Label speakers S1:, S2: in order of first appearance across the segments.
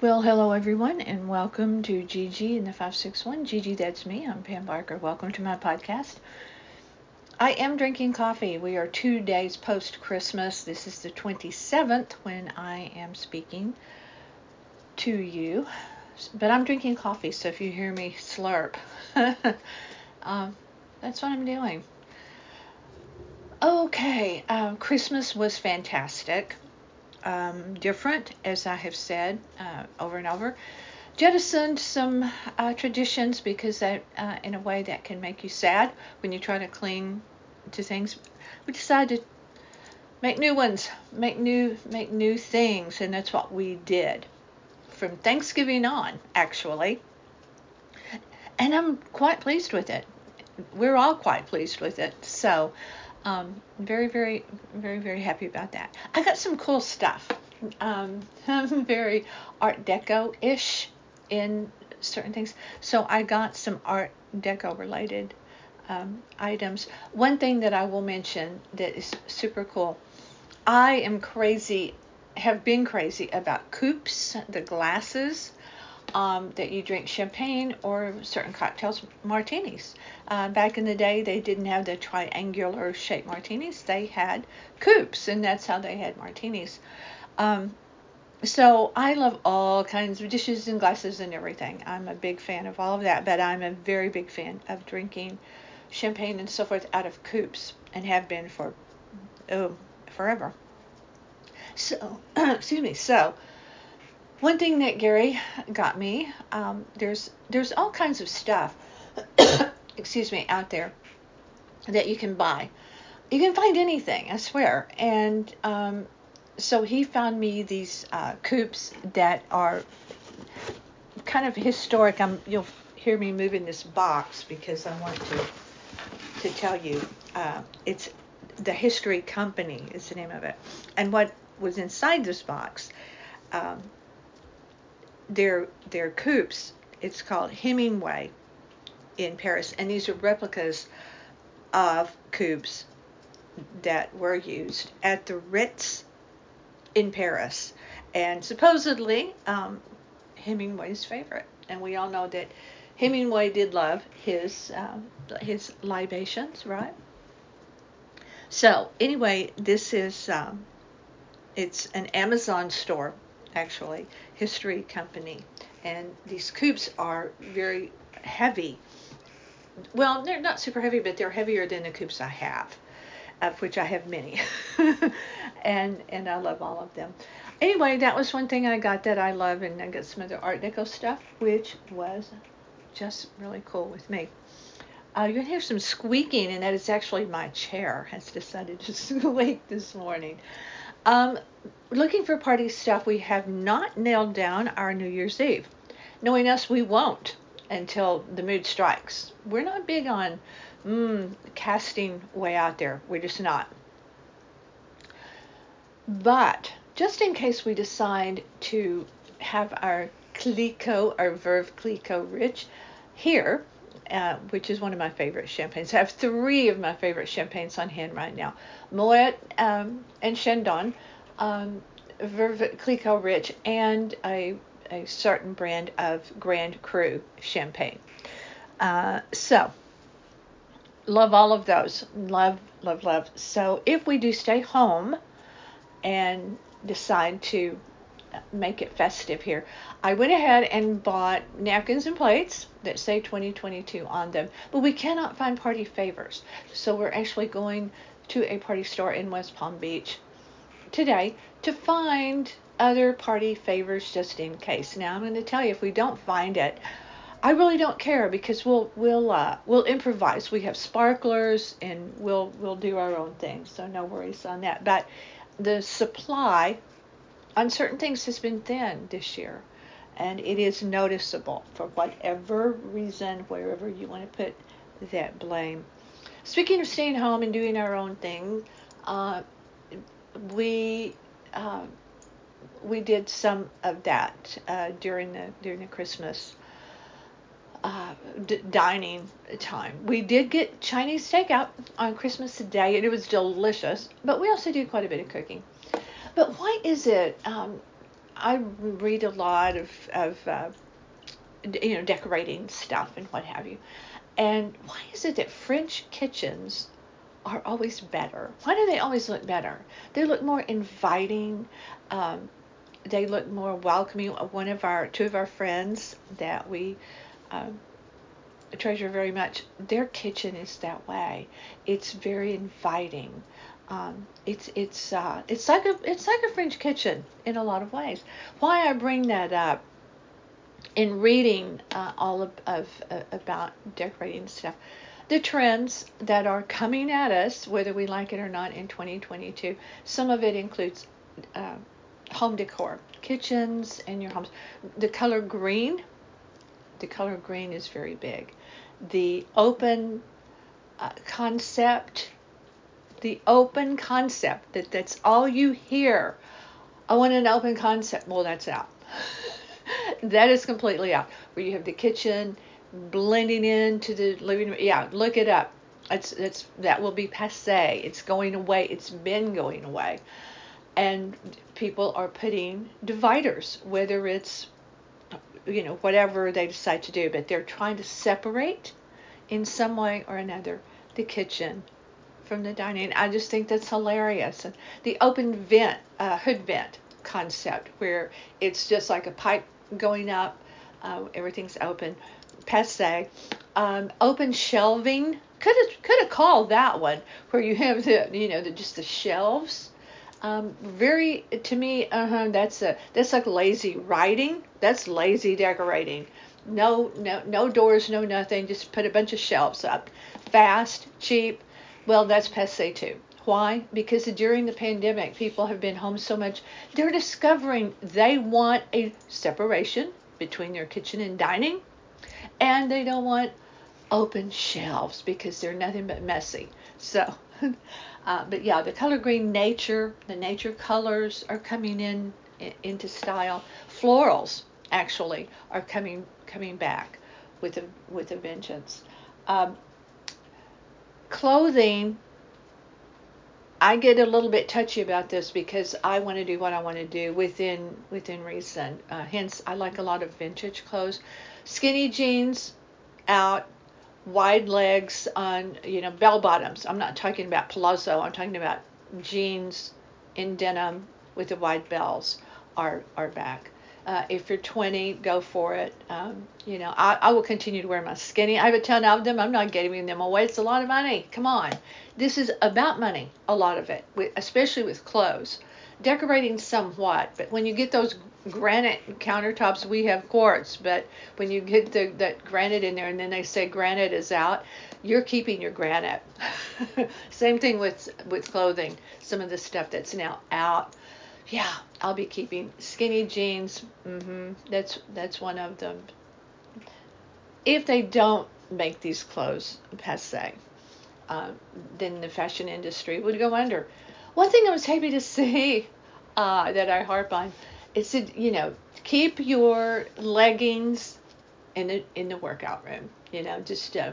S1: Well, hello everyone, and welcome to Gigi in the 561. Gigi, that's me. I'm Pam Barker. Welcome to my podcast. I am drinking coffee. We are two days post Christmas. This is the 27th when I am speaking to you, but I'm drinking coffee, so if you hear me slurp, um, that's what I'm doing. Okay, um, Christmas was fantastic um, different, as I have said uh, over and over. Jettisoned some uh, traditions because that, uh, in a way, that can make you sad when you try to cling to things. We decided to make new ones, make new, make new things, and that's what we did from Thanksgiving on, actually. And I'm quite pleased with it. We're all quite pleased with it. So um, very, very, very, very happy about that. I got some cool stuff. Um, very Art Deco ish in certain things. So I got some Art Deco related um, items. One thing that I will mention that is super cool I am crazy, have been crazy about coupes, the glasses um, that you drink champagne or certain cocktails, martinis. Uh, back in the day, they didn't have the triangular shaped martinis, they had coupes, and that's how they had martinis. Um, so I love all kinds of dishes and glasses and everything. I'm a big fan of all of that, but I'm a very big fan of drinking champagne and so forth out of coupes and have been for oh forever. So excuse me. So one thing that Gerry got me, um, there's there's all kinds of stuff, excuse me, out there that you can buy. You can find anything, I swear. And um, so he found me these uh, coupes that are kind of historic. I'm, you'll hear me moving this box because I want to to tell you. Uh, it's the History Company is the name of it, and what was inside this box. Um, their their coupes. It's called Hemingway in Paris, and these are replicas of coupes that were used at the Ritz in Paris, and supposedly um, Hemingway's favorite. And we all know that Hemingway did love his um, his libations, right? So anyway, this is um, it's an Amazon store actually, history company. And these coupes are very heavy. Well, they're not super heavy, but they're heavier than the coupes I have, of which I have many. and and I love all of them. Anyway, that was one thing I got that I love, and I got some other Art Deco stuff, which was just really cool with me. Uh, you're gonna hear some squeaking, and that is actually my chair has decided to squeak this morning. Um, looking for party stuff, we have not nailed down our New Year's Eve. Knowing us, we won't until the mood strikes. We're not big on mm, casting way out there. We're just not. But just in case we decide to have our Clicquot, our Veuve Clicquot Rich here, uh, which is one of my favorite champagnes. I have three of my favorite champagnes on hand right now. Moet um, and Chandon, um, Veuve Clicquot Rich, and a, a certain brand of Grand Cru champagne. Uh, so, love all of those. Love, love, love. So, if we do stay home and decide to make it festive here. I went ahead and bought napkins and plates that say 2022 on them, but we cannot find party favors. So we're actually going to a party store in West Palm Beach today to find other party favors just in case. Now I'm going to tell you if we don't find it, I really don't care because we'll we'll uh, we'll improvise. We have sparklers and we'll we'll do our own thing, so no worries on that. But the supply on certain things has been thin this year, and it is noticeable for whatever reason, wherever you want to put that blame. Speaking of staying home and doing our own thing, uh, we uh, we did some of that uh, during the during the Christmas uh, d- dining time. We did get Chinese takeout on Christmas Day, and it was delicious. But we also do quite a bit of cooking. But why is it? Um, I read a lot of of uh, you know decorating stuff and what have you. And why is it that French kitchens are always better? Why do they always look better? They look more inviting. Um, they look more welcoming. One of our two of our friends that we um, treasure very much, their kitchen is that way. It's very inviting. Um, it's it's uh, it's like a it's like a French kitchen in a lot of ways. Why I bring that up in reading uh, all of, of uh, about decorating stuff, the trends that are coming at us, whether we like it or not, in 2022. Some of it includes uh, home decor, kitchens and your homes. The color green, the color green is very big. The open uh, concept, the open concept that that's all you hear. I want an open concept. Well, that's out. that is completely out. Where you have the kitchen blending into the living room. Yeah, look it up. It's it's that will be passe. It's going away. It's been going away and people are putting dividers, whether it's you know whatever they decide to do, but they're trying to separate in some way or another the kitchen from the dining. I just think that's hilarious. And the open vent, uh, hood vent concept, where it's just like a pipe going up, uh, everything's open, passe. Um, open shelving, could have could have called that one where you have the you know the just the shelves um, very to me, uh-huh, that's a that's like lazy writing. That's lazy decorating. No, no, no doors, no nothing. Just put a bunch of shelves up. Fast, cheap. Well, that's passe too. Why? Because during the pandemic, people have been home so much. They're discovering they want a separation between their kitchen and dining, and they don't want open shelves because they're nothing but messy. So Uh, but yeah, the color green nature, the nature colors are coming in, in into style. Florals actually are coming coming back with a with a vengeance. Um, clothing. I get a little bit touchy about this because I want to do what I want to do within within reason. Uh, hence, I like a lot of vintage clothes. Skinny jeans out, wide legs on, you know, bell bottoms. I'm not talking about palazzo. I'm talking about jeans in denim with the wide bells are are back. Uh, if you're 20, go for it. Um, you know, I, I will continue to wear my skinny. I have a ton of them. I'm not giving them away. It's a lot of money. Come on. This is about money, a lot of it, with, especially with clothes. Decorating somewhat, but when you get those granite countertops, we have quartz, but when you get the, that granite in there and then they say granite is out, you're keeping your granite. Same thing with with clothing. Some of the stuff that's now out, yeah, I'll be keeping skinny jeans. hmm That's that's one of them. If they don't make these clothes passe, uh, then the fashion industry would go under. One thing I was happy to see uh, that I harp on is a, you know keep your leggings in the in the workout room. You know, just uh,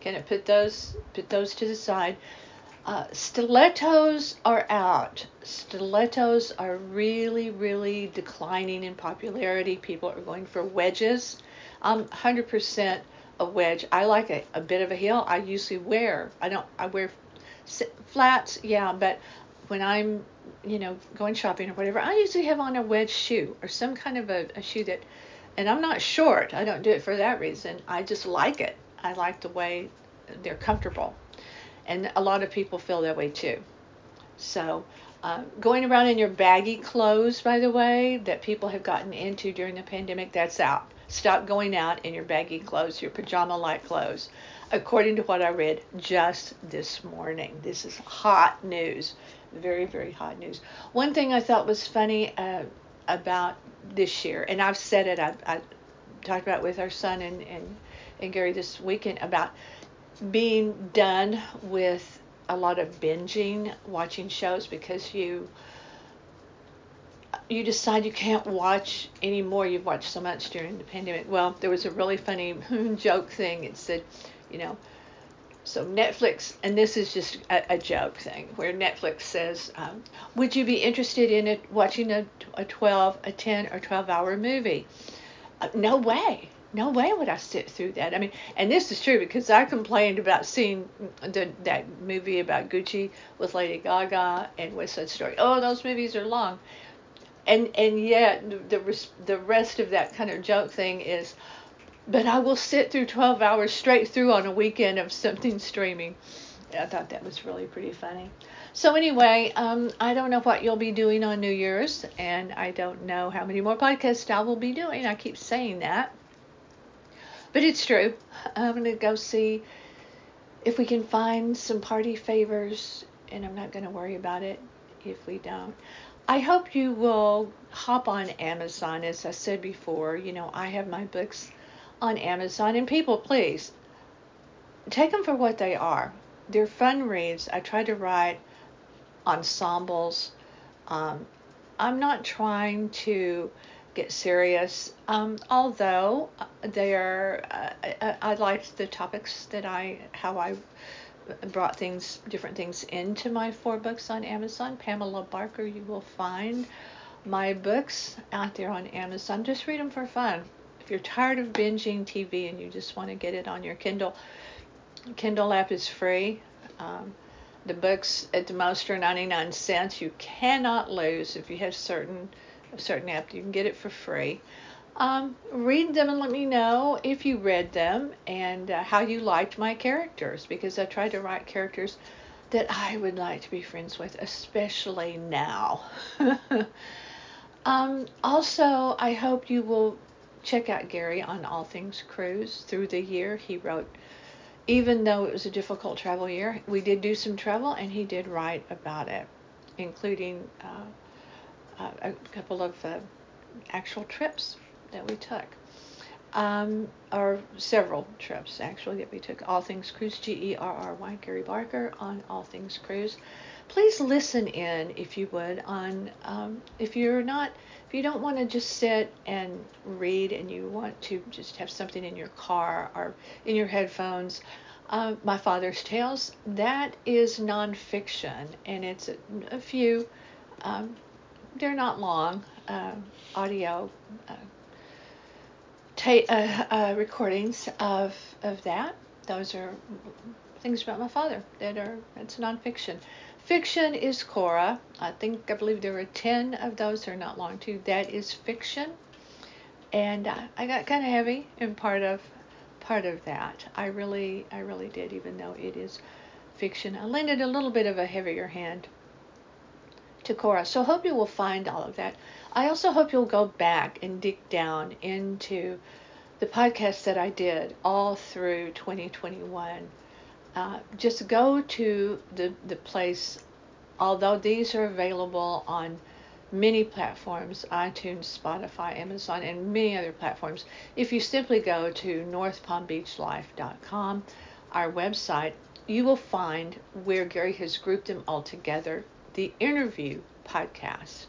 S1: kind of put those put those to the side. Uh, stilettos are out. Stilettos are really, really declining in popularity. People are going for wedges. I'm 100% a wedge. I like a, a bit of a heel. I usually wear. I don't. I wear flats, yeah, but when I'm, you know, going shopping or whatever, I usually have on a wedge shoe or some kind of a, a shoe that, and I'm not short. I don't do it for that reason. I just like it. I like the way they're comfortable. And a lot of people feel that way too. So, uh, going around in your baggy clothes, by the way, that people have gotten into during the pandemic, that's out. Stop going out in your baggy clothes, your pajama like clothes. According to what I read just this morning, this is hot news very, very hot news. One thing I thought was funny uh, about this year, and I've said it, I, I talked about with our son and, and, and Gerry this weekend about being done with a lot of binging, watching shows because you you decide you can't watch anymore. You've watched so much during the pandemic. Well, there was a really funny joke thing. It said, you know, So Netflix, and this is just a, a joke thing, where Netflix says, um, "Would you be interested in it, watching a, a 12, a 10, or 12 hour movie?" Uh, no way, no way would I sit through that. I mean, and this is true because I complained about seeing the, that movie about Gucci with Lady Gaga and West Side Story. Oh, those movies are long, and and yet the the rest of that kind of joke thing is but I will sit through 12 hours straight through on a weekend of something streaming. I thought that was really pretty funny. So anyway, um, I don't know what you'll be doing on New Year's, and I don't know how many more podcasts I will be doing. I keep saying that, but it's true. I'm gonna go see if we can find some party favors, and I'm not gonna worry about it if we don't. I hope you will hop on Amazon. As I said before, you know, I have my books on Amazon. And people, please take them for what they are. They're fun reads. I try to write ensembles. Um, I'm not trying to get serious, um, although they are. Uh, I, I liked the topics that I how I brought things different things into my four books on Amazon. Pamela Barker, you will find my books out there on Amazon. Just read them for fun if you're tired of binging TV and you just want to get it on your Kindle, Kindle app is free. Um, the books at the most are 99 cents. You cannot lose if you have certain a certain app. You can get it for free. Um, read them and let me know if you read them and uh, how you liked my characters because I tried to write characters that I would like to be friends with, especially now. um, also, I hope you will check out Gerry on All Things Cruise through the year. He wrote, even though it was a difficult travel year, we did do some travel and he did write about it, including uh, uh, a couple of uh, actual trips that we took. Um, or several trips actually that we took. All Things Cruise, G E R R Y, Gerry Barker on All Things Cruise. Please listen in if you would on um, if you're not if you don't want to just sit and read and you want to just have something in your car or in your headphones, uh, My Father's Tales, that is nonfiction and it's a, a few, um, they're not long, uh, audio uh, ta- uh, uh, recordings of, of that. Those are things about my father that are, it's nonfiction. Fiction is Cora. I think I believe there were ten of those. They're not long too. That is fiction, and uh, I got kind of heavy in part of part of that. I really I really did, even though it is fiction. I lended a little bit of a heavier hand to Cora. So hope you will find all of that. I also hope you'll go back and dig down into the podcasts that I did all through 2021 uh, just go to the, the place, although these are available on many platforms iTunes, Spotify, Amazon, and many other platforms. If you simply go to northpalmbeachlife.com, our website, you will find where Gerry has grouped them all together the interview podcast.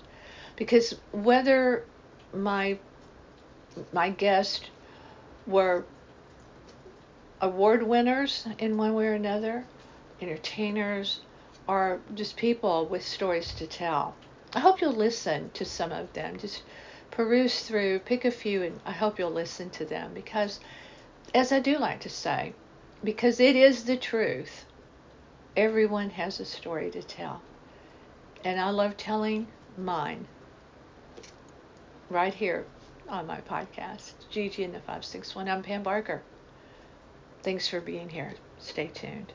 S1: Because whether my my guest were award winners in one way or another, entertainers, or just people with stories to tell. I hope you'll listen to some of them. Just peruse through, pick a few, and I hope you'll listen to them because, as I do like to say, because it is the truth, everyone has a story to tell. And I love telling mine right here on my podcast, Gigi and the 561. I'm Pam Barker. Thanks for being here. Stay tuned.